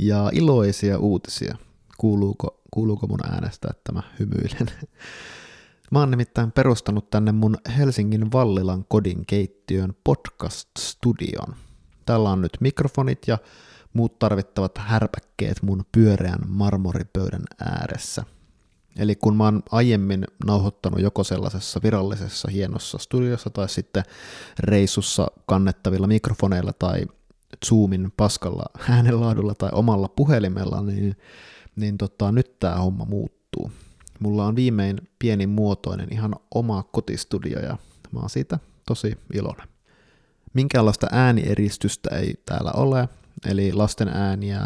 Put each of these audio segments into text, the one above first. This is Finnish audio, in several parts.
ja iloisia uutisia. Kuuluuko, kuuluuko mun äänestä, että mä hymyilen? Mä oon nimittäin perustanut tänne mun Helsingin Vallilan kodin keittiön podcast-studion. Täällä on nyt mikrofonit ja muut tarvittavat härpäkkeet mun pyöreän marmoripöydän ääressä. Eli kun mä oon aiemmin nauhoittanut joko sellaisessa virallisessa hienossa studiossa tai sitten reissussa kannettavilla mikrofoneilla tai Zoomin paskalla äänenlaadulla tai omalla puhelimella, niin, niin tota, nyt tämä homma muuttuu. Mulla on viimein pieni muotoinen ihan oma kotistudio ja mä oon siitä tosi iloinen. Minkäänlaista äänieristystä ei täällä ole, eli lasten ääniä,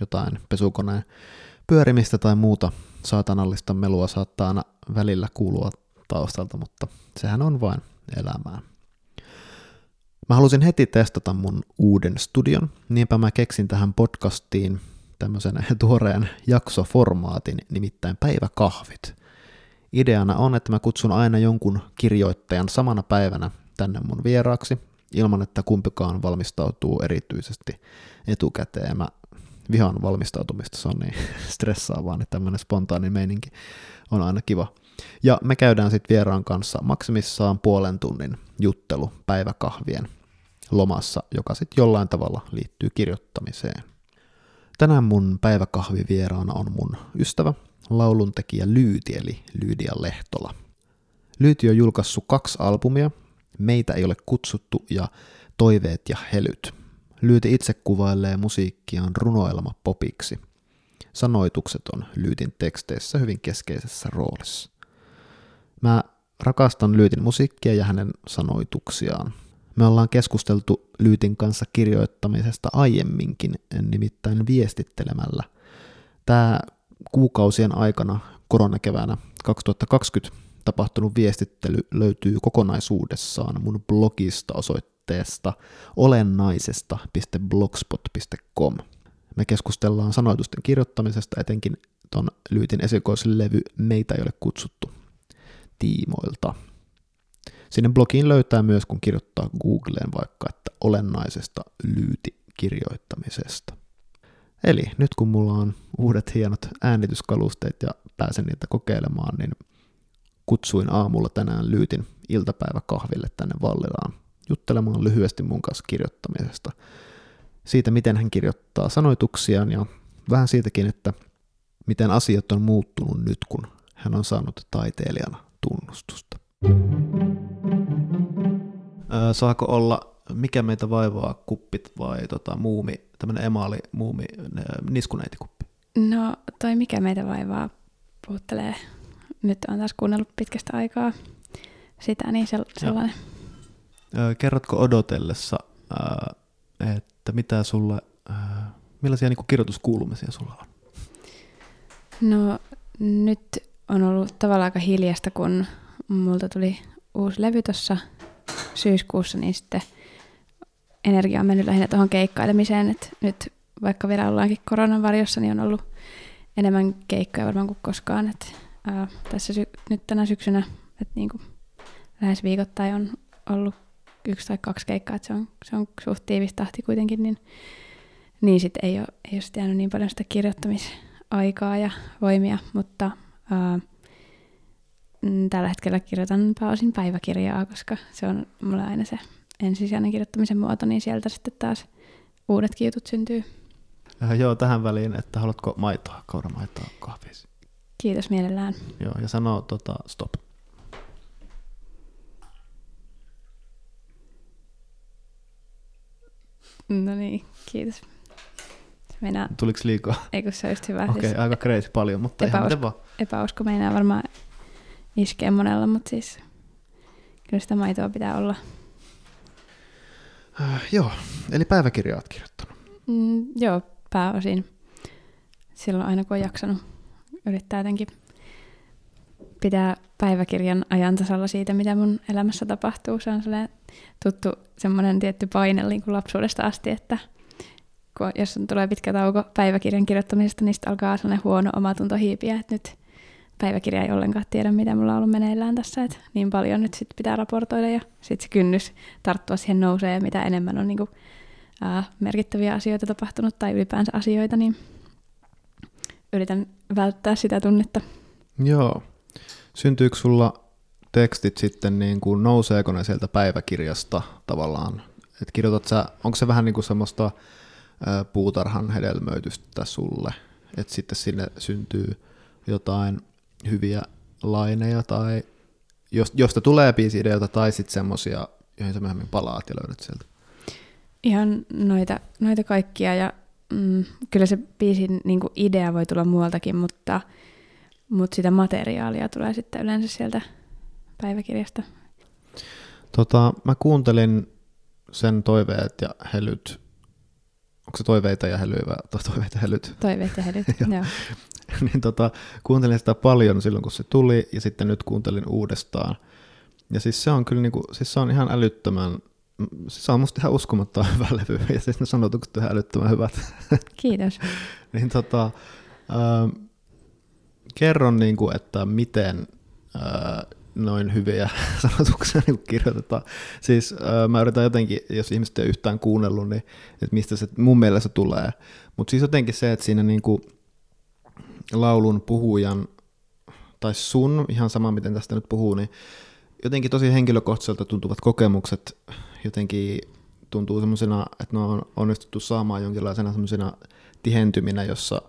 jotain pesukoneen pyörimistä tai muuta saatanallista melua saattaa aina välillä kuulua taustalta, mutta sehän on vain elämää. Mä halusin heti testata mun uuden studion, niinpä mä keksin tähän podcastiin tämmöisen tuoreen jaksoformaatin, nimittäin päiväkahvit. Ideana on, että mä kutsun aina jonkun kirjoittajan samana päivänä tänne mun vieraaksi, ilman että kumpikaan valmistautuu erityisesti etukäteen. Mä vihan valmistautumista, se on niin stressaavaa, niin tämmöinen spontaani meininki on aina kiva. Ja me käydään sitten vieraan kanssa maksimissaan puolen tunnin juttelu päiväkahvien lomassa, joka sitten jollain tavalla liittyy kirjoittamiseen. Tänään mun päiväkahvivieraana on mun ystävä, lauluntekijä Lyyti eli Lyydia Lehtola. Lyyti on julkaissut kaksi albumia, Meitä ei ole kutsuttu ja Toiveet ja helyt. Lyyti itse kuvailee musiikkiaan runoilma popiksi. Sanoitukset on Lyytin teksteissä hyvin keskeisessä roolissa. Mä rakastan Lyytin musiikkia ja hänen sanoituksiaan. Me ollaan keskusteltu Lyytin kanssa kirjoittamisesta aiemminkin, nimittäin viestittelemällä. Tämä kuukausien aikana koronakeväänä 2020 tapahtunut viestittely löytyy kokonaisuudessaan mun blogista osoitteesta olennaisesta.blogspot.com. Me keskustellaan sanoitusten kirjoittamisesta, etenkin ton Lyytin esikoislevy Meitä ei ole kutsuttu tiimoilta. Sinne blogiin löytää myös, kun kirjoittaa Googleen vaikka, että olennaisesta lyyti kirjoittamisesta. Eli nyt kun mulla on uudet hienot äänityskalusteet ja pääsen niitä kokeilemaan, niin kutsuin aamulla tänään Lyytin iltapäiväkahville tänne Vallilaan juttelemaan lyhyesti mun kanssa kirjoittamisesta. Siitä, miten hän kirjoittaa sanoituksiaan ja vähän siitäkin, että miten asiat on muuttunut nyt, kun hän on saanut taiteilijana tunnustusta. saako olla mikä meitä vaivaa kuppit vai tota, muumi, tämmöinen emaali, muumi, niskuneitikuppi? No toi mikä meitä vaivaa puhuttelee. Nyt on taas kuunnellut pitkästä aikaa sitä, niin sellainen. Kerrotko odotellessa, että mitä sulle, millaisia niin kirjoituskuulumisia sulla on? No nyt on ollut tavallaan aika hiljasta, kun multa tuli uusi levy tuossa syyskuussa, niin sitten energia on mennyt lähinnä tuohon keikkailemiseen, että nyt vaikka vielä ollaankin koronan varjossa, niin on ollut enemmän keikkoja varmaan kuin koskaan, että ää, tässä sy- nyt tänä syksynä, että niin kuin lähes viikoittain on ollut yksi tai kaksi keikkaa, että se on, se on suht tiivis tahti kuitenkin, niin, niin sitten ei ole, ei ole jäänyt niin paljon sitä kirjoittamisaikaa ja voimia, mutta ää, mm, tällä hetkellä kirjoitan pääosin päiväkirjaa, koska se on mulle aina se ensisijainen kirjoittamisen muoto, niin sieltä sitten taas uudet jutut syntyy. Äh, joo, tähän väliin, että haluatko maitoa, kauramaitoa kahvisi? Kiitos mielellään. Joo, ja sano tota, stop. No niin, kiitos. Meinaa... Tuliko liikaa? Ei kun se on just hyvä. Okei, okay, siis aika crazy paljon, mutta epäusko, ihan vaan. Epäusko meinaa varmaan iskee monella, mutta siis kyllä sitä maitoa pitää olla. Äh, joo, eli päiväkirjaa olet kirjoittanut. Mm, joo, pääosin. Silloin aina kun on jaksanut yrittää jotenkin pitää päiväkirjan ajan tasalla siitä, mitä mun elämässä tapahtuu. Se on sellainen tuttu semmoinen tietty paine niin kuin lapsuudesta asti, että kun, jos tulee pitkä tauko päiväkirjan kirjoittamisesta, niin sitten alkaa sellainen huono omatunto hiipiä, että nyt päiväkirja ei ollenkaan tiedä, mitä mulla on ollut meneillään tässä, että niin paljon nyt sit pitää raportoida ja sitten se kynnys tarttua siihen nousee ja mitä enemmän on niin kuin, ää, merkittäviä asioita tapahtunut tai ylipäänsä asioita, niin yritän välttää sitä tunnetta. Joo. Syntyykö sulla tekstit sitten, niin kuin, nouseeko ne sieltä päiväkirjasta tavallaan? Et kirjoitat sä, onko se vähän niin kuin semmoista ää, puutarhan hedelmöitystä sulle, että sitten sinne syntyy jotain hyviä laineja tai josta tulee biisi-ideoita tai sitten semmoisia, joihin sä myöhemmin palaat ja löydät sieltä? Ihan noita, noita kaikkia ja mm, kyllä se biisin niin idea voi tulla muualtakin, mutta, mutta sitä materiaalia tulee sitten yleensä sieltä päiväkirjasta. Tota, mä kuuntelin sen toiveet ja helyt. Onko se toiveita ja helyä vai toiveita ja helyt? Toiveet ja helyt, joo. niin tota, kuuntelin sitä paljon silloin, kun se tuli, ja sitten nyt kuuntelin uudestaan. Ja siis se on kyllä niinku, siis se on ihan älyttömän, siis se on musta ihan uskomattoman hyvä levy, ja siis ne sanotukset ihan älyttömän hyvät. Kiitos. niin tota, äh, kerron niinku, että miten äh, noin hyviä sanotuksia niin kirjoitetaan. Siis äh, mä yritän jotenkin, jos ihmiset ei yhtään kuunnellut, niin että mistä se mun mielestä tulee. Mutta siis jotenkin se, että siinä niinku laulun puhujan, tai sun, ihan sama miten tästä nyt puhuu, niin jotenkin tosi henkilökohtaiselta tuntuvat kokemukset jotenkin tuntuu semmoisena, että ne on onnistuttu saamaan jonkinlaisena semmoisena tihentyminä, jossa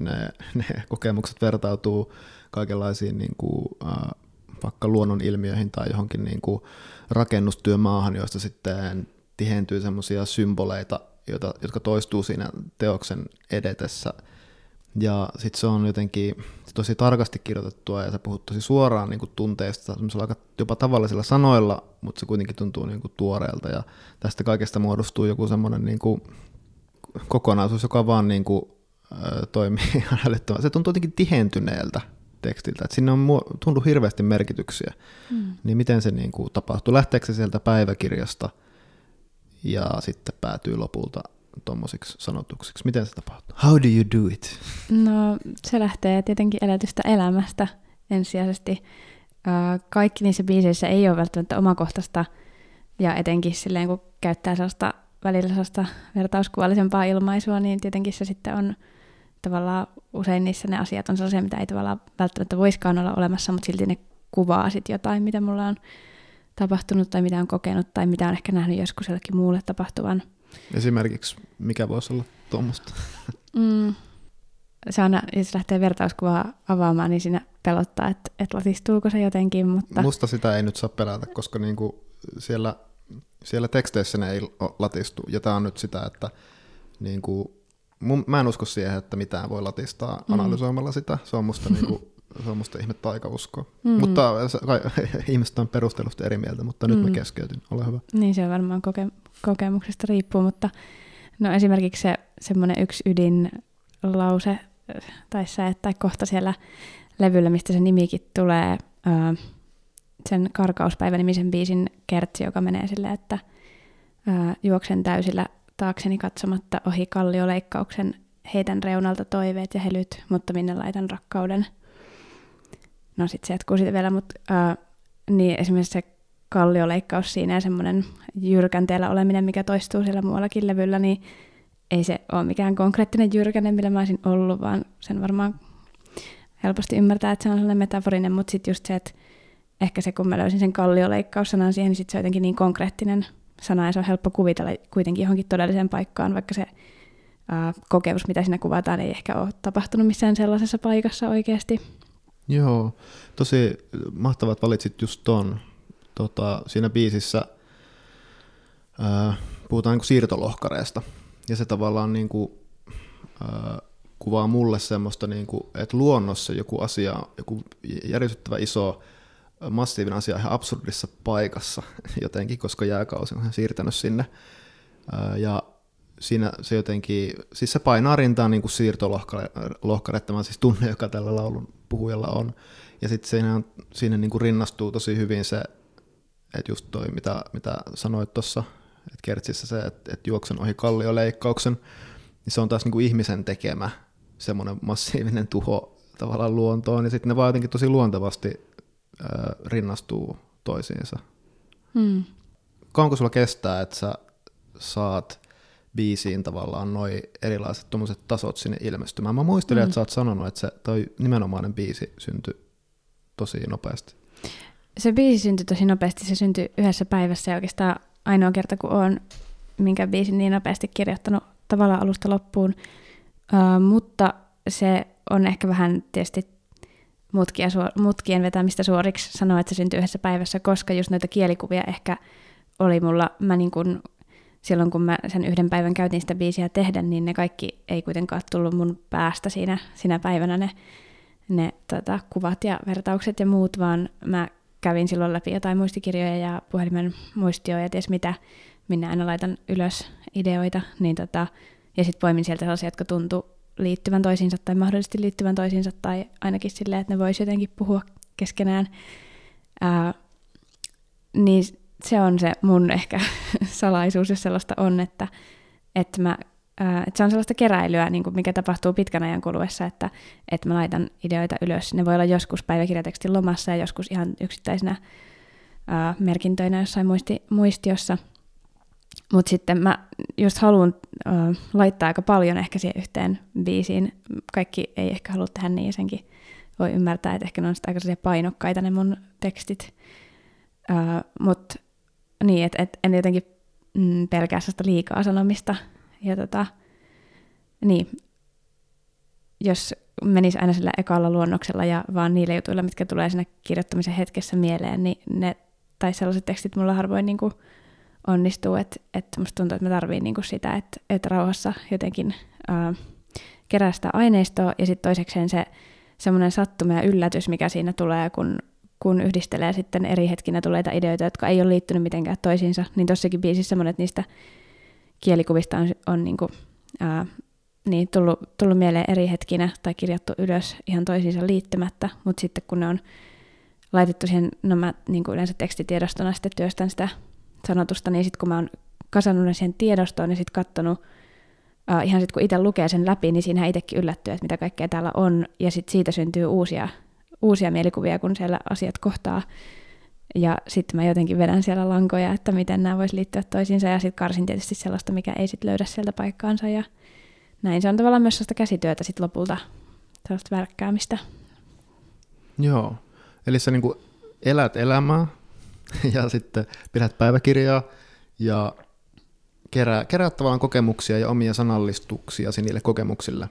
ne, ne kokemukset vertautuu kaikenlaisiin niin kuin, äh, vaikka luonnon ilmiöihin tai johonkin niin kuin rakennustyömaahan, joista sitten tihentyy semmoisia symboleita, joita, jotka toistuu siinä teoksen edetessä. Ja sitten se on jotenkin tosi tarkasti kirjoitettua ja se puhut tosi suoraan niin kuin tunteista, aika jopa tavallisilla sanoilla, mutta se kuitenkin tuntuu niin kuin tuoreelta ja tästä kaikesta muodostuu joku semmoinen niin kuin kokonaisuus, joka vaan niin kuin, ö, toimii ihan älyttömän. Se tuntuu jotenkin tihentyneeltä tekstiltä, että sinne on tuntuu hirveästi merkityksiä. Mm. Niin miten se niin kuin tapahtuu? Lähteekö se sieltä päiväkirjasta ja sitten päätyy lopulta tuommoisiksi sanotuksiksi? Miten se tapahtuu? How do you do it? No se lähtee tietenkin elätystä elämästä ensisijaisesti. Kaikki niissä biiseissä ei ole välttämättä omakohtaista ja etenkin silleen kun käyttää sellaista välillä sellaista vertauskuvallisempaa ilmaisua, niin tietenkin se sitten on tavallaan usein niissä ne asiat on sellaisia, mitä ei tavallaan välttämättä voiskaan olla olemassa, mutta silti ne kuvaa sitten jotain, mitä mulla on tapahtunut tai mitä on kokenut tai mitä on ehkä nähnyt joskus jollekin muulle tapahtuvan. Esimerkiksi mikä voisi olla tuommoista? Mm. Se aina, jos lähtee vertauskuvaa avaamaan, niin siinä pelottaa, että, että latistuuko se jotenkin. Mutta... Musta sitä ei nyt saa pelätä, koska niinku siellä, siellä teksteissä ne ei latistu. Ja tämä on nyt sitä, että niinku, mun, mä en usko siihen, että mitään voi latistaa mm. analysoimalla sitä. Se on musta niinku, se on musta ihme taikausko. Mm. Mutta kai, ihmiset on perustelusta eri mieltä, mutta nyt mm. mä keskeytin. Ole hyvä. Niin se on varmaan koke- kokemuksesta riippuu, mutta no esimerkiksi se semmoinen yksi ydin lause tai sä, tai kohta siellä levyllä, mistä se nimikin tulee, ää, sen Karkauspäivä-nimisen biisin kertsi, joka menee silleen, että ää, juoksen täysillä taakseni katsomatta ohi kallioleikkauksen, heitän reunalta toiveet ja helyt, mutta minne laitan rakkauden. No sit se jatkuu siitä vielä, mutta ää, niin esimerkiksi se kallioleikkaus siinä ja semmoinen jyrkänteellä oleminen, mikä toistuu siellä muuallakin levyllä, niin ei se ole mikään konkreettinen jyrkänne, millä mä olisin ollut, vaan sen varmaan helposti ymmärtää, että se on sellainen metaforinen, mutta sitten just se, että ehkä se, kun mä löysin sen kallioleikkaussanan siihen, niin sitten se on jotenkin niin konkreettinen sana, ja se on helppo kuvitella kuitenkin johonkin todelliseen paikkaan, vaikka se kokemus, mitä siinä kuvataan, ei ehkä ole tapahtunut missään sellaisessa paikassa oikeasti. Joo, tosi mahtavat valitsit just ton. Tota, siinä biisissä ää, puhutaan niin siirtolohkareesta, ja se tavallaan niin kuin, ää, kuvaa mulle semmoista, niin kuin, että luonnossa joku asia, joku järjestettävä iso massiivinen asia ihan absurdissa paikassa jotenkin, koska jääkausi on siirtänyt sinne. Ja siinä se jotenkin, siis se painaa rintaan niin kuin siirtolohkare, tämä siis tunne, joka tällä laulun puhujalla on. Ja sitten siinä, siinä niin kuin rinnastuu tosi hyvin se, että just toi, mitä, mitä sanoit tuossa, että kertsissä se, että, että juoksen ohi kallioleikkauksen, niin se on taas niin kuin ihmisen tekemä semmoinen massiivinen tuho tavallaan luontoon, ja sitten ne vaan jotenkin tosi luontevasti äh, rinnastuu toisiinsa. Hmm. Kauanko sulla kestää, että sä saat biisiin tavallaan noi erilaiset tuommoiset tasot sinne ilmestymään. Mä muistelin, mm. että sä oot sanonut, että se toi nimenomainen biisi syntyi tosi nopeasti. Se biisi syntyi tosi nopeasti, se syntyi yhdessä päivässä ja oikeastaan ainoa kerta, kun olen minkä biisin niin nopeasti kirjoittanut tavallaan alusta loppuun. Uh, mutta se on ehkä vähän tietysti mutkia, mutkien vetämistä suoriksi sanoa, että se syntyi yhdessä päivässä, koska just noita kielikuvia ehkä oli mulla, mä niin kun, silloin kun mä sen yhden päivän käytin sitä biisiä tehdä, niin ne kaikki ei kuitenkaan tullut mun päästä siinä, siinä päivänä ne, ne tota, kuvat ja vertaukset ja muut, vaan mä kävin silloin läpi jotain muistikirjoja ja puhelimen muistioja ja ties mitä, minne aina laitan ylös ideoita, niin tota, ja sitten poimin sieltä sellaisia, jotka tuntuu liittyvän toisiinsa tai mahdollisesti liittyvän toisiinsa tai ainakin silleen, että ne voisi jotenkin puhua keskenään. Ää, niin se on se mun ehkä salaisuus, jos sellaista on, että, että, mä, että se on sellaista keräilyä, niin kuin mikä tapahtuu pitkän ajan kuluessa, että, että mä laitan ideoita ylös. Ne voi olla joskus päiväkirjatekstin lomassa ja joskus ihan yksittäisenä ää, merkintöinä jossain muisti, muistiossa – mutta sitten mä just haluan uh, laittaa aika paljon ehkä siihen yhteen biisiin. Kaikki ei ehkä halua tehdä niin, ja senkin voi ymmärtää, että ehkä ne on aika painokkaita ne mun tekstit. Mutta niin, että et en jotenkin mm, pelkää sitä liikaa sanomista. Ja tota, niin, jos menisi aina sillä ekalla luonnoksella ja vaan niillä jutuilla, mitkä tulee siinä kirjoittamisen hetkessä mieleen, niin ne, tai sellaiset tekstit mulla harvoin niin kuin, onnistuu, että et musta tuntuu, että mä tarviin niinku sitä, että et rauhassa jotenkin ää, kerää sitä aineistoa ja sitten toisekseen se semmoinen sattuma ja yllätys, mikä siinä tulee, kun, kun yhdistelee sitten eri hetkinä tuleita ideoita, jotka ei ole liittynyt mitenkään toisiinsa, niin tossakin biisissä että niistä kielikuvista on, on niinku, ää, niin tullut, tullut mieleen eri hetkinä tai kirjattu ylös ihan toisiinsa liittymättä, mutta sitten kun ne on laitettu siihen, no mä niin kuin yleensä tekstitiedostona sitten työstän sitä sanotusta, niin sitten kun mä oon kasannut ne siihen tiedostoon ja sitten katsonut, ihan sitten kun itse lukee sen läpi, niin siinä itsekin yllättyy, että mitä kaikkea täällä on, ja sitten siitä syntyy uusia, uusia mielikuvia, kun siellä asiat kohtaa. Ja sitten mä jotenkin vedän siellä lankoja, että miten nämä voisi liittyä toisiinsa, ja sitten karsin tietysti sellaista, mikä ei sitten löydä sieltä paikkaansa, ja näin se on tavallaan myös sellaista käsityötä sitten lopulta, sellaista värkkäämistä. Joo, eli sä niin elät elämää, ja sitten pidät päiväkirjaa ja kerää, keräät tavallaan kokemuksia ja omia sanallistuksia niille kokemuksille,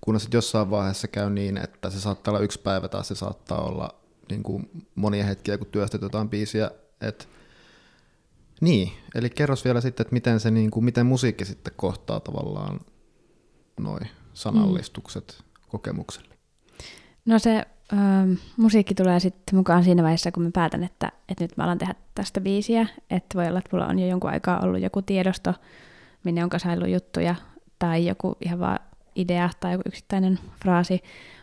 kunnes sitten jossain vaiheessa käy niin, että se saattaa olla yksi päivä tai se saattaa olla niin kuin monia hetkiä, kun työstät jotain biisiä. Et, niin, eli kerros vielä sitten, että miten, se, niin kuin, miten musiikki sitten kohtaa tavallaan noin sanallistukset mm. kokemukselle. No se Öö, musiikki tulee sitten mukaan siinä vaiheessa, kun mä päätän, että, että nyt mä alan tehdä tästä biisiä. Että voi olla, että mulla on jo jonkun aikaa ollut joku tiedosto, minne on kasaillut juttuja, tai joku ihan vaan idea tai joku yksittäinen fraasi.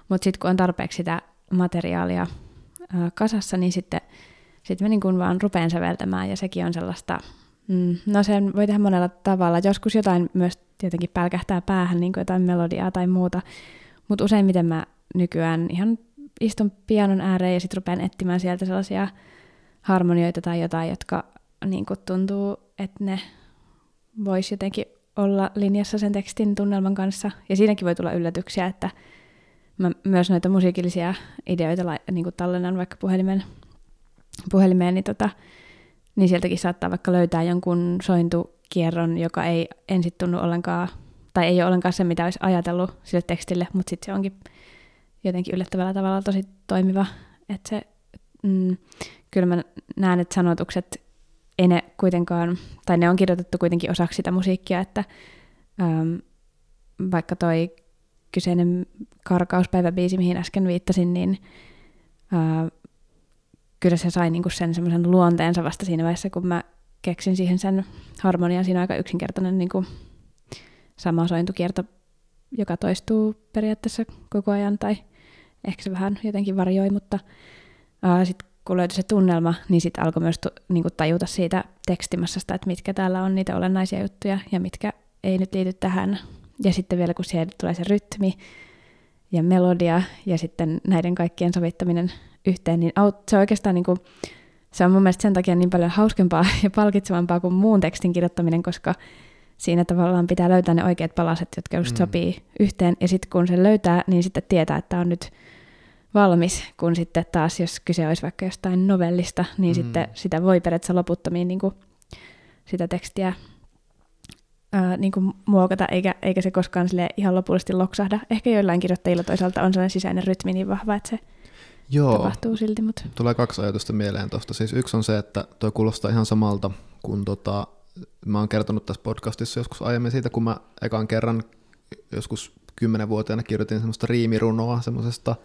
Mutta sitten kun on tarpeeksi sitä materiaalia öö, kasassa, niin sitten sit mä niin kun vaan rupean säveltämään, ja sekin on sellaista, mm, no sen voi tehdä monella tavalla. Joskus jotain myös tietenkin pälkähtää päähän, niin kuin jotain melodiaa tai muuta, mutta useimmiten mä nykyään ihan istun pianon ääreen ja sitten rupean etsimään sieltä sellaisia harmonioita tai jotain, jotka niin kuin tuntuu, että ne voisi jotenkin olla linjassa sen tekstin tunnelman kanssa. Ja siinäkin voi tulla yllätyksiä, että mä myös noita musiikillisia ideoita niin kuin tallennan vaikka puhelimen, puhelimeen, niin, tota, niin sieltäkin saattaa vaikka löytää jonkun sointukierron, joka ei ensin tunnu ollenkaan, tai ei ole ollenkaan se, mitä olisi ajatellut sille tekstille, mutta sitten se onkin jotenkin yllättävällä tavalla tosi toimiva. Että se, mm, kyllä mä näen, että sanotukset ei ne kuitenkaan, tai ne on kirjoitettu kuitenkin osaksi sitä musiikkia, että äm, vaikka toi kyseinen karkauspäiväbiisi, mihin äsken viittasin, niin ää, kyllä se sai niinku sen semmoisen luonteensa vasta siinä vaiheessa, kun mä keksin siihen sen harmonian. Siinä on aika yksinkertainen niinku sama sointukierto, joka toistuu periaatteessa koko ajan, tai ehkä se vähän jotenkin varjoi, mutta sitten kun löytyi se tunnelma, niin sitten alkoi myös tu, niinku tajuta siitä tekstimassasta, että mitkä täällä on niitä olennaisia juttuja ja mitkä ei nyt liity tähän. Ja sitten vielä kun siellä tulee se rytmi ja melodia ja sitten näiden kaikkien sovittaminen yhteen, niin se on oikeastaan niinku, se on mun mielestä sen takia niin paljon hauskempaa ja palkitsevampaa kuin muun tekstin kirjoittaminen, koska siinä tavallaan pitää löytää ne oikeat palaset, jotka just mm. sopii yhteen. Ja sitten kun se löytää, niin sitten tietää, että on nyt valmis, kun sitten taas, jos kyse olisi vaikka jostain novellista, niin mm. sitten sitä voi periaatteessa loputtomiin niin kuin sitä tekstiä ää, niin kuin muokata, eikä, eikä se koskaan sille ihan lopullisesti loksahda. Ehkä joillain kirjoittajilla toisaalta on sellainen sisäinen rytmi niin vahva, että se Joo. tapahtuu silti. Mutta... Tulee kaksi ajatusta mieleen tuosta. Siis yksi on se, että tuo kuulostaa ihan samalta kuin tota, mä oon kertonut tässä podcastissa joskus aiemmin siitä, kun mä ekan kerran joskus kymmenenvuotiaana kirjoitin semmoista riimirunoa semmoisesta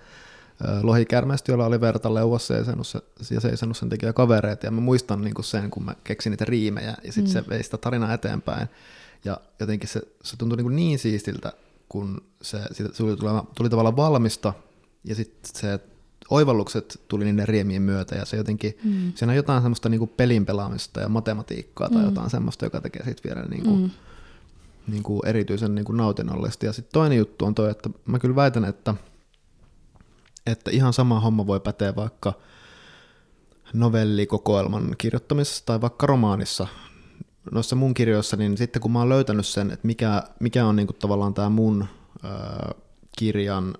lohikärmeestä, jolla oli verta leuassa ja ja seisonut sen tekijä kavereet. Ja mä muistan niin sen, kun mä keksin niitä riimejä ja sitten mm. se vei sitä tarinaa eteenpäin. Ja jotenkin se, se tuntui niin, niin siistiltä, kun se, siitä, tuli, tuli, tuli tavallaan valmista ja sitten se oivallukset tuli niiden riemien myötä ja se jotenkin, mm. siinä on jotain semmoista niin kuin pelin pelaamista ja matematiikkaa tai mm. jotain semmoista, joka tekee siitä vielä niin kuin, mm. niin kuin erityisen niin kuin nautinnollista. Ja sitten toinen juttu on toi, että mä kyllä väitän, että, että ihan sama homma voi päteä vaikka novellikokoelman kirjoittamisessa tai vaikka romaanissa. Noissa mun kirjoissa, niin sitten kun mä oon löytänyt sen, että mikä, mikä on niin kuin tavallaan tämä mun ö, kirjan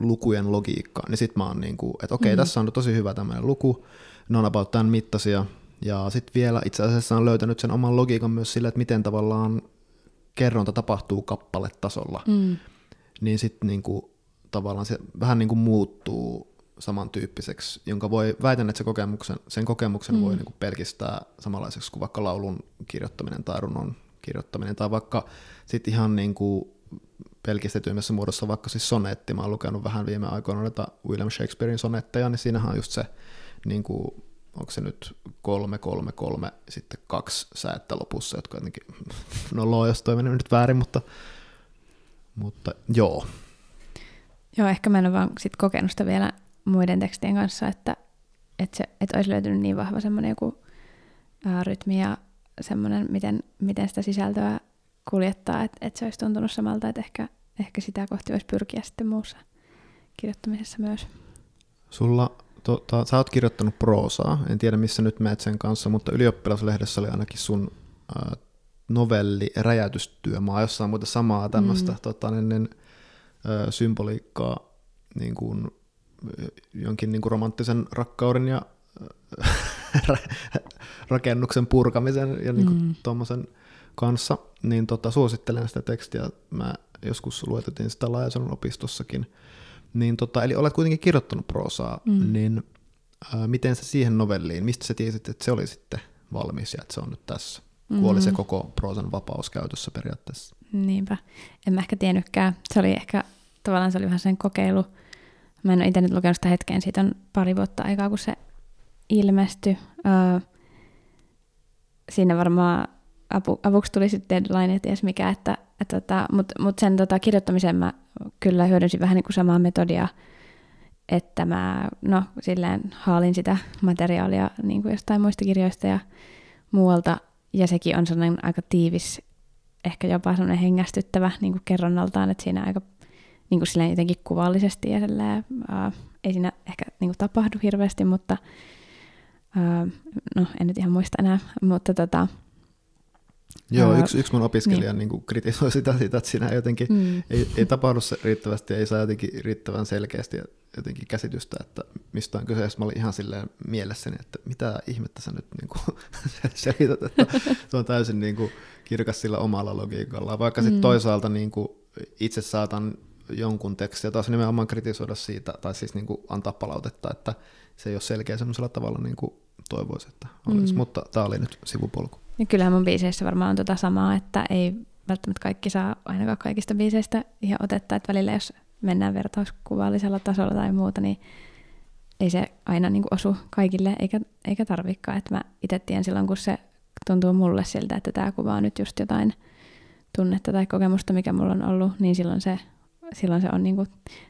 lukujen logiikkaa, niin sitten mä oon niin kuin, että okei, okay, mm. tässä on tosi hyvä tämmöinen luku, ne on about tämän mittaisia, ja sitten vielä itse asiassa on löytänyt sen oman logiikan myös sillä, että miten tavallaan kerronta tapahtuu kappaletasolla, mm. niin sitten niin kuin, tavallaan se vähän niin kuin muuttuu samantyyppiseksi, jonka voi, väitän, että se kokemuksen, sen kokemuksen mm. voi niin kuin pelkistää samanlaiseksi kuin vaikka laulun kirjoittaminen tai runon kirjoittaminen, tai vaikka sitten ihan niin kuin pelkistetyimmässä muodossa vaikka siis sonetti. Mä oon lukenut vähän viime aikoina noita William Shakespearein sonetteja, niin siinähän on just se, niin kuin, onko se nyt kolme, kolme, kolme, sitten kaksi säättä lopussa, jotka jotenkin noloa, jos toi nyt väärin, mutta, mutta joo. Joo, ehkä mä en ole vaan sit kokenut sitä vielä muiden tekstien kanssa, että, että, se, että olisi löytynyt niin vahva semmoinen joku ää, rytmi ja semmoinen, miten, miten sitä sisältöä kuljettaa, että, että se olisi tuntunut samalta, että ehkä, ehkä sitä kohti voisi pyrkiä sitten muussa kirjoittamisessa myös. Sulla, tota, sä oot kirjoittanut proosaa, en tiedä missä nyt menet sen kanssa, mutta ylioppilaslehdessä oli ainakin sun äh, novelli Räjäytystyömaa, jossa on muuten samaa tämmöistä mm. tota, niin, niin, symboliikkaa niin kuin, jonkin niin kuin romanttisen rakkauden ja rakennuksen purkamisen ja niin kuin, mm. tuommoisen kanssa, niin tota, suosittelen sitä tekstiä. Mä joskus luetettiin sitä Laajasalon opistossakin. Niin tota, eli olet kuitenkin kirjoittanut proosaa, mm. niin ää, miten se siihen novelliin, mistä sä tiesit, että se oli sitten valmis ja että se on nyt tässä? Mm. Kun oli se mm. koko proosan vapaus käytössä periaatteessa. Niinpä. En mä ehkä tiennytkään. Se oli ehkä, tavallaan se oli vähän sen kokeilu. Mä en ole itse nyt lukenut sitä hetkeen, siitä on pari vuotta aikaa, kun se ilmestyi. Öö, siinä varmaan apu, avuksi tuli sitten deadline, ties mikä, että, että tota, mutta mut sen tota, kirjoittamisen mä kyllä hyödynsin vähän niin kuin samaa metodia, että mä no, silleen haalin sitä materiaalia niin kuin jostain muista kirjoista ja muualta, ja sekin on sellainen aika tiivis, ehkä jopa sellainen hengästyttävä niin kuin kerronnaltaan, että siinä aika niin kuin silleen jotenkin kuvallisesti ja silleen, uh, ei siinä ehkä niin kuin tapahdu hirveästi, mutta uh, no en nyt ihan muista enää, mutta tota, Joo, yksi, yksi mun opiskelija niin. Niin kritisoi sitä, sitä, että siinä jotenkin mm. ei, ei tapahdu se riittävästi, ei saa jotenkin riittävän selkeästi jotenkin käsitystä, että mistä on kyse. Mä olin ihan silleen mielessäni, että mitä ihmettä sä nyt niin kuin selität, että se on täysin niin kuin kirkas sillä omalla logiikalla. Vaikka sitten mm. toisaalta niin kuin itse saatan jonkun tekstiä taas nimenomaan kritisoida siitä, tai siis niin kuin antaa palautetta, että se ei ole selkeä semmoisella tavalla niin kuin toivoisi, että olisi. Mm. Mutta tämä oli nyt sivupolku. Ja kyllähän mun biiseissä varmaan on tota samaa, että ei välttämättä kaikki saa ainakaan kaikista biiseistä ihan otetta, että välillä jos mennään vertauskuvallisella tasolla tai muuta, niin ei se aina niin kuin osu kaikille, eikä, eikä tarvikaan. Että mä itse tiedän silloin, kun se tuntuu mulle siltä, että tämä kuvaa nyt just jotain tunnetta tai kokemusta, mikä mulla on ollut, niin silloin se, silloin se on niin kuin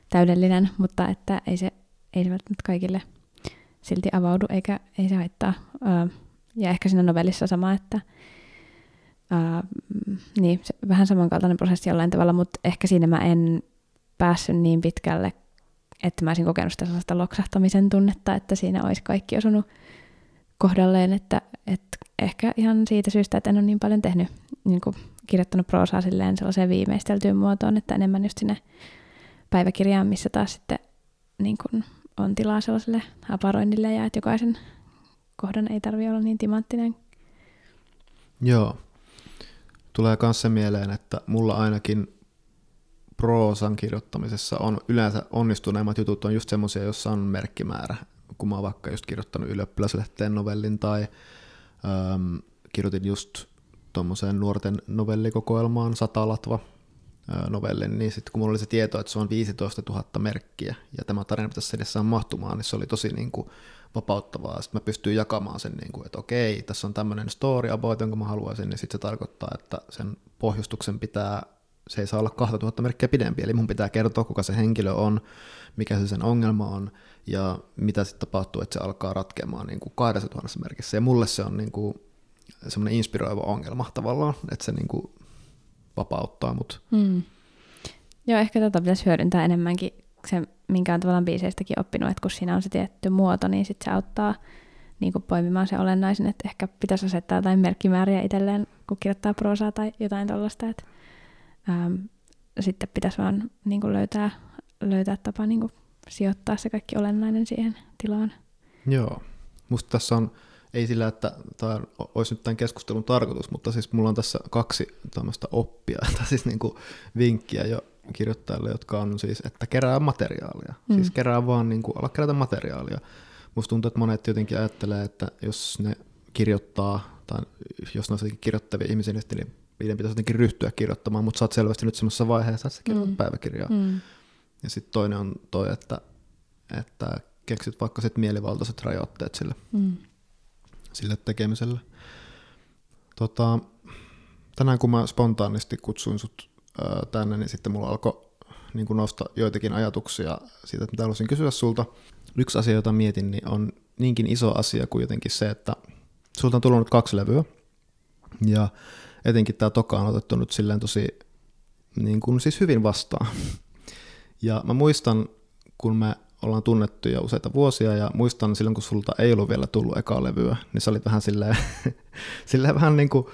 täydellinen, mutta että ei se, ei se välttämättä kaikille silti avaudu, eikä ei se haittaa. Ja ehkä siinä novellissa sama, että ää, niin, se, vähän samankaltainen prosessi jollain tavalla, mutta ehkä siinä mä en päässyt niin pitkälle, että mä olisin kokenut sitä sellaista loksahtamisen tunnetta, että siinä olisi kaikki osunut kohdalleen, että, että ehkä ihan siitä syystä, että en ole niin paljon tehnyt niin kuin, kirjoittanut proosaa silleen sellaiseen viimeisteltyyn muotoon, että enemmän just sinne päiväkirjaan, missä taas sitten niin kuin, on tilaa sellaiselle aparoinnille ja että jokaisen kohdan ei tarvitse olla niin timanttinen. Joo. Tulee myös se mieleen, että mulla ainakin proosan kirjoittamisessa on yleensä onnistuneimmat jutut on just semmoisia, joissa on merkkimäärä. Kun mä oon vaikka just kirjoittanut ylioppilaslehteen novellin tai äm, kirjoitin just tuommoiseen nuorten novellikokoelmaan Satalatva novellin, niin sitten kun mulla oli se tieto, että se on 15 000 merkkiä ja tämä tarina pitäisi edessään mahtumaan, niin se oli tosi niin kuin vapauttavaa. Sitten mä pystyin jakamaan sen, niin kuin, että okei, tässä on tämmöinen story about, jonka mä haluaisin, niin sitten se tarkoittaa, että sen pohjustuksen pitää, se ei saa olla 2000 merkkiä pidempi, eli mun pitää kertoa, kuka se henkilö on, mikä se sen ongelma on, ja mitä sitten tapahtuu, että se alkaa ratkeamaan niin kuin 2000 merkissä. Ja mulle se on niin kuin semmoinen inspiroiva ongelma tavallaan, että se niin kuin vapauttaa mut. Mm. Joo, ehkä tätä pitäisi hyödyntää enemmänkin se, minkä on tavallaan biiseistäkin oppinut, että kun siinä on se tietty muoto, niin sitten se auttaa niin kuin poimimaan se olennaisen, että ehkä pitäisi asettaa jotain merkkimääriä itselleen, kun kirjoittaa proosaa tai jotain tuollaista, että ähm, sitten pitäisi vaan niin kuin löytää, löytää tapa niin kuin sijoittaa se kaikki olennainen siihen tilaan. Joo, musta tässä on ei sillä, että tämä olisi nyt tämän keskustelun tarkoitus, mutta siis mulla on tässä kaksi tämmöistä oppia, tai siis niin kuin vinkkiä jo kirjoittajille, jotka on siis, että kerää materiaalia. Mm. Siis kerää vaan, niin kuin, ala kerätä materiaalia. Musta tuntuu, että monet jotenkin ajattelee, että jos ne kirjoittaa, tai jos ne on kirjoittavia ihmisiä, niin niiden pitäisi jotenkin ryhtyä kirjoittamaan, mutta sä oot selvästi nyt semmoisessa vaiheessa, että sä kirjoitat mm. päiväkirjaa. Mm. Ja sitten toinen on toi, että, että keksit vaikka sit mielivaltaiset rajoitteet sille. Mm sille tekemiselle. Tota, tänään kun mä spontaanisti kutsuin sut ää, tänne, niin sitten mulla alkoi niin nostaa joitakin ajatuksia siitä, että mitä haluaisin kysyä sulta. Yksi asia, jota mietin, niin on niinkin iso asia kuin jotenkin se, että sulta on tullut kaksi levyä, ja etenkin tämä toka on otettu nyt silleen tosi niin kuin siis hyvin vastaan. Ja mä muistan, kun mä ollaan tunnettu jo useita vuosia ja muistan silloin, kun sulta ei ollut vielä tullut ekaa levyä, niin sä olit vähän silleen, silleen vähän niin kuin,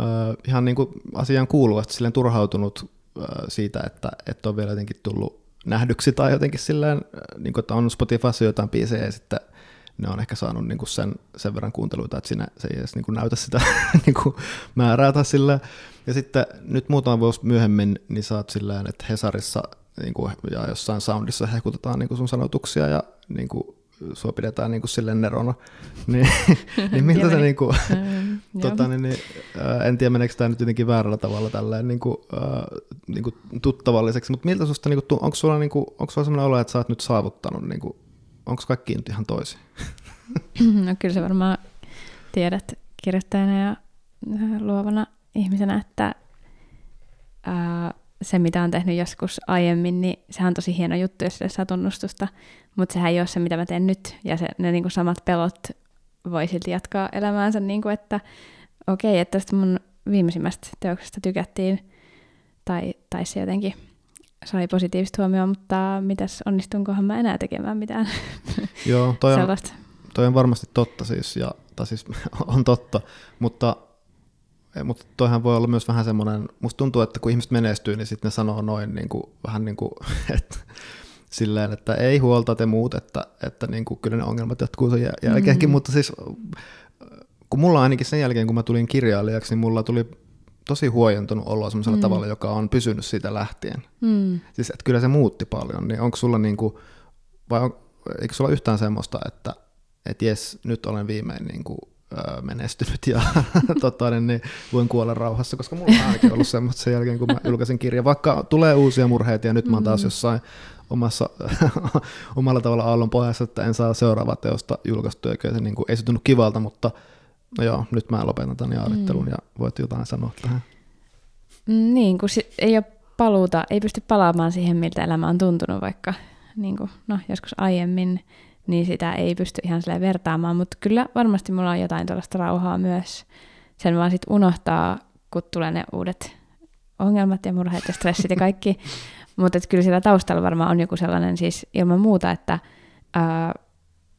äh, ihan niin kuin asian kuuluvasti silleen turhautunut äh, siitä, että et ole vielä jotenkin tullut nähdyksi tai jotenkin silleen, äh, niin kuin, että on Spotifyssa jotain biisejä ja sitten ne on ehkä saanut niin kuin sen, sen verran kuunteluita, että siinä se ei edes niin kuin näytä sitä niin kuin määrää tai silleen. Ja sitten nyt muutama vuosi myöhemmin, niin sä oot silleen, että Hesarissa niin kuin, ja jossain soundissa hehkutetaan niin kuin sun sanotuksia ja niin kuin, sua pidetään niin kuin silleen nerona, niin, niin miltä se niin kuin, mm, tota, niin, niin, en tiedä meneekö tämä nyt jotenkin väärällä tavalla tälleen niin kuin, äh, niin kuin tuttavalliseksi, mutta miltä susta, niin kuin, onko sulla, niin kuin, onko sulla sellainen olo, että sä oot nyt saavuttanut, niin kuin, onko kaikki nyt ihan toisin? no kyllä se varmaan tiedät kirjoittajana ja luovana ihmisenä, että ää, se, mitä on tehnyt joskus aiemmin, niin sehän on tosi hieno juttu, jos saa tunnustusta, mutta sehän ei ole se, mitä mä teen nyt, ja se, ne niin kuin samat pelot voi silti jatkaa elämäänsä, niin kuin, että okei, okay, että tästä mun viimeisimmästä teoksesta tykättiin, tai, tai se jotenkin sai positiivista huomioon, mutta mitäs onnistunkohan mä enää tekemään mitään? Joo, toi on, toi on varmasti totta siis, ja, tai siis on totta, mutta mutta toihan voi olla myös vähän semmoinen, musta tuntuu, että kun ihmiset menestyy, niin sitten ne sanoo noin niin kuin, vähän niin kuin, että silleen, että ei huolta te muut, että, että niin kuin, kyllä ne ongelmat jatkuu sen jälkeenkin, mm-hmm. mutta siis kun mulla ainakin sen jälkeen, kun mä tulin kirjailijaksi, niin mulla tuli tosi huojentunut olo semmoisella mm. tavalla, joka on pysynyt siitä lähtien. Mm. Siis että kyllä se muutti paljon, niin onko sulla niin kuin, vai on, eikö sulla yhtään semmoista, että et jes, nyt olen viimein niin kuin menestynyt ja tota, niin, niin voin kuolla rauhassa, koska mulla on ainakin ollut semmoista sen jälkeen, kun mä julkaisin kirjan. Vaikka tulee uusia murheita ja nyt mä oon taas mm. jossain omassa, omalla tavalla aallon pohjassa, että en saa seuraavaa teosta julkaistua, eikä se niin kuin, ei se tunnu kivalta, mutta no joo, nyt mä lopetan tämän jaarittelun mm. ja voit jotain sanoa tähän. Mm, niin, kun si- ei ole paluuta, ei pysty palaamaan siihen, miltä elämä on tuntunut vaikka niin kuin, no, joskus aiemmin, niin sitä ei pysty ihan sille vertaamaan, mutta kyllä varmasti mulla on jotain tällaista rauhaa myös. Sen vaan sitten unohtaa, kun tulee ne uudet ongelmat ja murheet ja stressit ja kaikki. mutta kyllä siellä taustalla varmaan on joku sellainen siis ilman muuta, että ää,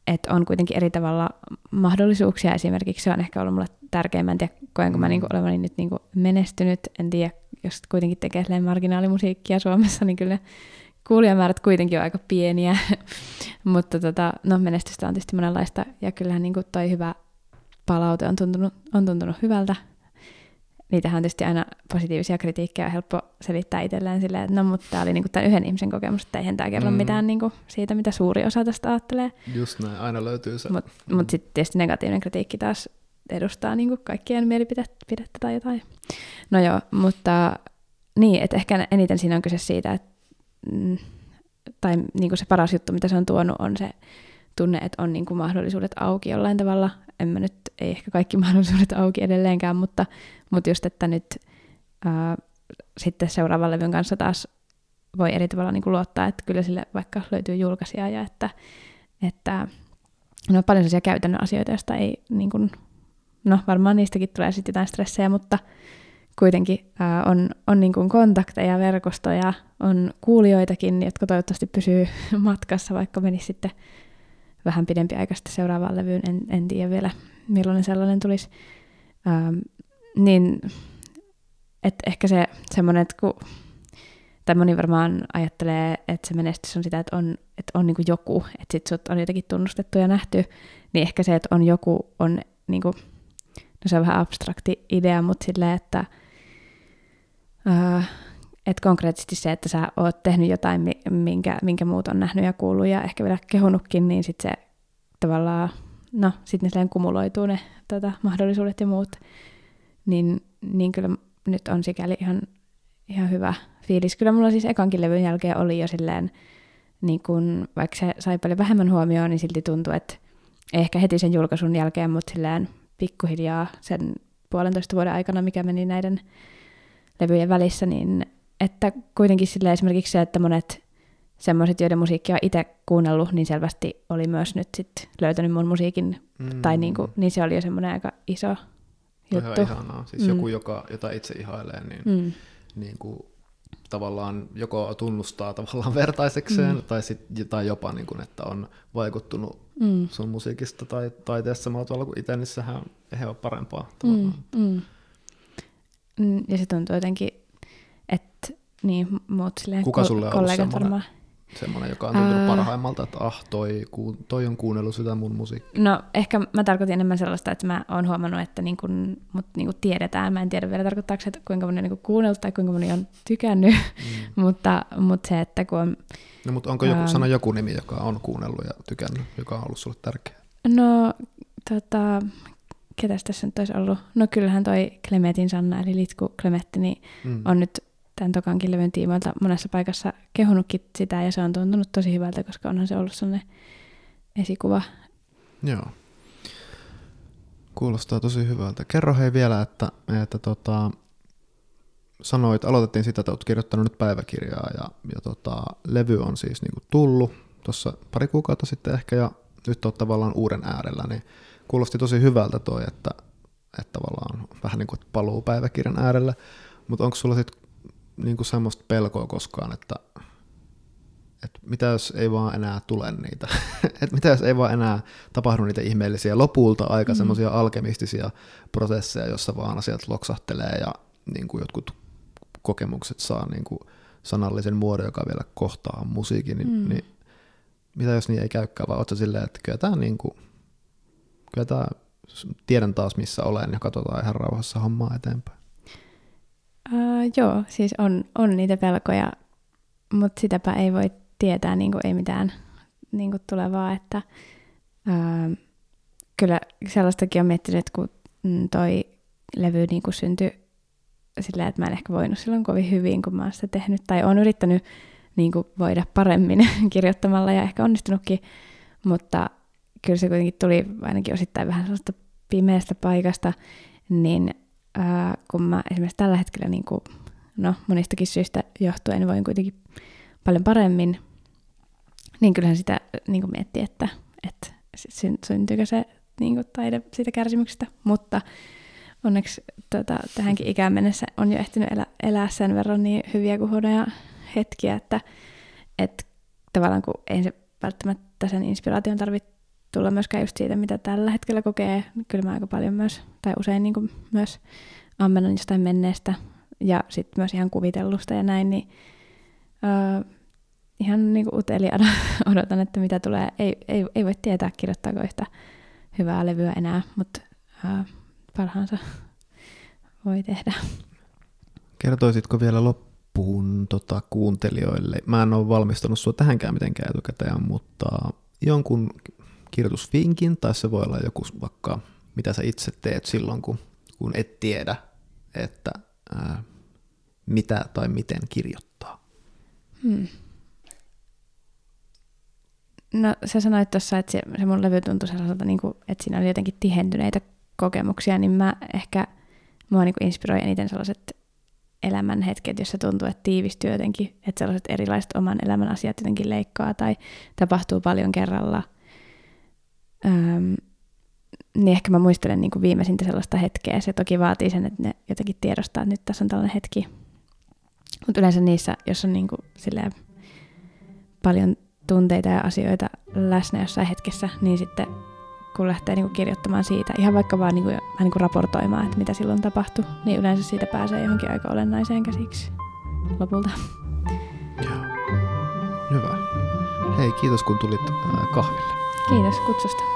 että on kuitenkin eri tavalla mahdollisuuksia. Esimerkiksi se on ehkä ollut mulle tärkeä. Mä en tiedä, koenko mä niinku olevani nyt niinku menestynyt. En tiedä, jos kuitenkin tekee marginaalimusiikkia Suomessa, niin kyllä kuulijamäärät kuitenkin on aika pieniä. Mutta tota, no, menestystä on tietysti monenlaista. Ja kyllähän niinku toi hyvä palaute on tuntunut, on tuntunut hyvältä niitähän on tietysti aina positiivisia kritiikkejä helppo selittää itselleen silleen, että no mutta tämä oli niinku tämän yhden ihmisen kokemus, että eihän tämä kerro mm. mitään niinku siitä, mitä suuri osa tästä ajattelee. Just näin, aina löytyy se. Mutta mm. mut sitten tietysti negatiivinen kritiikki taas edustaa niinku kaikkien mielipidettä tai jotain. No joo, mutta niin, että ehkä eniten siinä on kyse siitä, että mm, tai niinku se paras juttu, mitä se on tuonut, on se tunne, että on niinku mahdollisuudet auki jollain tavalla. En mä nyt, ei ehkä kaikki mahdollisuudet auki edelleenkään, mutta mutta just, että nyt ää, sitten seuraavan levyn kanssa taas voi eri tavalla niin kuin luottaa, että kyllä sille vaikka löytyy julkaisija ja että, että no paljon sellaisia käytännön asioita, joista ei niin kuin, no varmaan niistäkin tulee sitten jotain stressejä, mutta kuitenkin ää, on, on niin kuin kontakteja, verkostoja, on kuulijoitakin, jotka toivottavasti pysyy matkassa, vaikka menisi sitten vähän pidempi aika sitten seuraavaan levyyn, en, en tiedä vielä millainen sellainen tulisi. Ähm, niin että ehkä se semmoinen, että kun, tai moni varmaan ajattelee, että se menestys on sitä, että on, että on niin joku, että sit sut on jotenkin tunnustettu ja nähty, niin ehkä se, että on joku, on niin kuin, no se on vähän abstrakti idea, mutta silleen, että uh, että konkreettisesti se, että sä oot tehnyt jotain, minkä, minkä muut on nähnyt ja kuullut ja ehkä vielä kehunutkin, niin sitten se tavallaan, no sitten ne kumuloituu ne tota, mahdollisuudet ja muut niin, niin kyllä nyt on sikäli ihan, ihan hyvä fiilis. Kyllä mulla siis ekankin levyn jälkeen oli jo silleen, niin kun, vaikka se sai paljon vähemmän huomioon, niin silti tuntui, että ehkä heti sen julkaisun jälkeen, mutta silleen pikkuhiljaa sen puolentoista vuoden aikana, mikä meni näiden levyjen välissä, niin että kuitenkin sille esimerkiksi se, että monet semmoiset, joiden musiikkia on itse kuunnellut, niin selvästi oli myös nyt sit löytänyt mun musiikin, mm. tai niinku, niin se oli jo semmoinen aika iso juttu. Ihan ihanaa. Siis mm. joku, joka, jota itse ihailee, niin, mm. niin kuin, tavallaan joko tunnustaa tavallaan vertaisekseen, mm. tai, sit, tai jopa, niin kuin, että on vaikuttunut mm. sun musiikista tai taiteessa samalla tavalla kuin itse, niin sehän he on parempaa. Mm. Mm. mm. Ja se tuntuu jotenkin, että niin, muut silleen Kuka sulle on kollegat varmaan semmoinen, joka on tuntunut Ää... parhaimmalta, että ah, toi, toi on kuunnellut sitä mun musiikkia? No ehkä mä tarkoitin enemmän sellaista, että mä oon huomannut, että niin kun, mut niin kun tiedetään, mä en tiedä vielä tarkoittaako se, että kuinka moni on niin kuunnellut tai kuinka moni on tykännyt, mm. mutta, mutta se, että kun on... No mutta onko joku, ää... sano joku nimi, joka on kuunnellut ja tykännyt, joka on ollut sulle tärkeä? No, tota, ketäs tässä nyt olisi ollut? No kyllähän toi Klemetin Sanna, eli Litku Klemetti, niin mm. on nyt tämän tokankin levyn tiimoilta monessa paikassa kehunutkin sitä, ja se on tuntunut tosi hyvältä, koska onhan se ollut sellainen esikuva. Joo. Kuulostaa tosi hyvältä. Kerro hei vielä, että, että tota, sanoit, aloitettiin sitä, että olet kirjoittanut nyt päiväkirjaa, ja, ja tota, levy on siis niin kuin tullut tuossa pari kuukautta sitten ehkä, ja nyt olet tavallaan uuden äärellä, niin kuulosti tosi hyvältä toi, että, että tavallaan vähän niin kuin paluu päiväkirjan äärelle, mutta onko sulla sitten niin kuin semmoista pelkoa koskaan, että, että mitä jos ei vaan enää tule niitä, että mitä jos ei vaan enää tapahdu niitä ihmeellisiä lopulta aika mm. semmoisia alkemistisia prosesseja, jossa vaan asiat loksahtelee ja niin kuin jotkut kokemukset saa niin kuin sanallisen muodon, joka vielä kohtaa musiikin, niin, mm. niin mitä jos niin ei käykään, vaan ootko silleen, että kyllä tämä, niin kuin, kyllä tämä tiedän taas missä olen ja katsotaan ihan rauhassa hommaa eteenpäin. Uh, joo, siis on, on niitä pelkoja, mutta sitäpä ei voi tietää, niin kuin ei mitään niin kuin tulevaa, että uh, kyllä sellaistakin on miettinyt, kun mm, toi levy niin kuin syntyi sillä, että mä en ehkä voinut silloin kovin hyvin, kun mä oon sitä tehnyt, tai oon yrittänyt niin kuin voida paremmin kirjoittamalla ja ehkä onnistunutkin, mutta kyllä se kuitenkin tuli ainakin osittain vähän sellaista pimeästä paikasta, niin ää, kun mä esimerkiksi tällä hetkellä niin kuin, no, monistakin syistä johtuen voin kuitenkin paljon paremmin, niin kyllähän sitä niin kuin miettii, että, että syntyykö se niin kuin, taide siitä kärsimyksestä, mutta onneksi tota, tähänkin ikään mennessä on jo ehtinyt elä, elää sen verran niin hyviä kuin huonoja hetkiä, että, että tavallaan kun ei se välttämättä sen inspiraation tarvitse tulla myöskään just siitä, mitä tällä hetkellä kokee. Kyllä mä aika paljon myös, tai usein niin kuin myös ammennan jostain menneestä ja sitten myös ihan kuvitellusta ja näin, niin uh, ihan niin kuin uteliaana odotan, että mitä tulee. Ei, ei, ei voi tietää, kirjoittaako yhtä hyvää levyä enää, mutta uh, parhaansa voi tehdä. Kertoisitko vielä loppuun tota, kuuntelijoille? Mä en ole valmistanut sua tähänkään mitenkään etukäteen, mutta jonkun kirjoitusvinkin, tai se voi olla joku vaikka, mitä sä itse teet silloin, kun, kun et tiedä, että ää, mitä tai miten kirjoittaa. Hmm. No sä sanoit tuossa, että se, se mun levy tuntui sellaiselta, niin kuin, että siinä oli jotenkin tihentyneitä kokemuksia, niin mä ehkä, mua niin kuin inspiroi eniten sellaiset elämän hetket, jossa tuntuu, että tiivistyy jotenkin, että sellaiset erilaiset oman elämän asiat jotenkin leikkaa tai tapahtuu paljon kerralla. Öm, niin ehkä mä muistelen niin kuin viimeisintä sellaista hetkeä. Se toki vaatii sen, että ne jotenkin tiedostaa, että nyt tässä on tällainen hetki. Mutta yleensä niissä, jos on niin kuin silleen paljon tunteita ja asioita läsnä jossain hetkessä, niin sitten kun lähtee niin kuin kirjoittamaan siitä, ihan vaikka vaan niin kuin, vähän niin kuin raportoimaan, että mitä silloin tapahtui, niin yleensä siitä pääsee johonkin aika olennaiseen käsiksi lopulta. Joo. Hyvä. Hei, kiitos kun tulit kahville. Kiitos kutsusta.